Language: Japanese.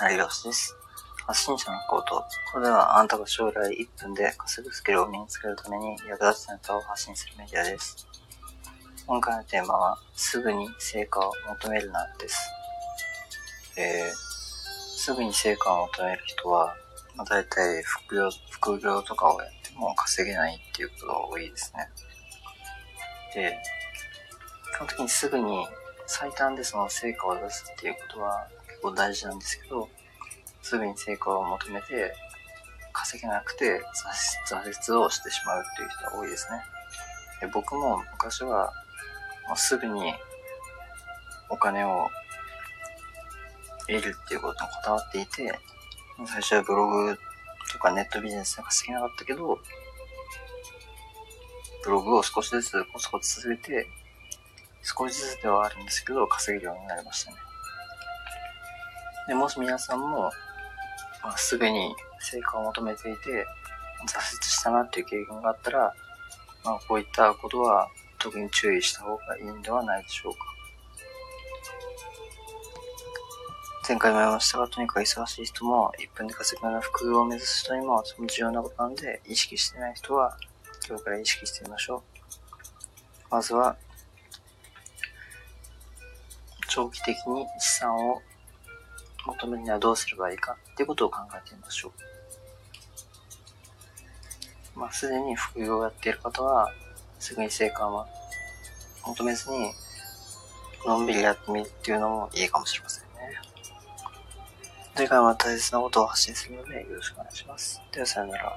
なりがしです。発信者のこと。これではあなたが将来1分で稼ぐスキルを身につけるために役立つネタを発信するメディアです。今回のテーマは、すぐに成果を求めるなです。えー、すぐに成果を求める人は、まあ、大体副業、副業とかをやっても稼げないっていうことが多いですね。で、基本的にすぐに最短でその成果を出すっていうことは構大事なんですけど、すぐに成果を求めて稼げなくて挫折をしてしまうっていう人が多いですね。で僕も昔はもうすぐにお金を得るっていうことにこだわっていて、最初はブログとかネットビジネスで稼げなかったけど、ブログを少しずつコツコツ続けて、少しずつではあるんですけど、稼げるようになりましたね。で、もし皆さんも、まあ、すぐに成果を求めていて、挫折したなっていう経験があったら、まあ、こういったことは特に注意した方がいいんではないでしょうか。前回も言いましたが、とにかく忙しい人も、1分で稼ぐような副業を目指す人にも、その重要なことなんで、意識してない人は、今日から意識してみましょう。まずは、長期的に資産を求めるにはどうすればいいかっていうことを考えてみましょう。まあ、すでに副業をやっている方は、すぐに成果は求めずに、のんびりやってみるっていうのもいいかもしれませんね。次回は大切なことを発信するのでよろしくお願いします。ではさよなら。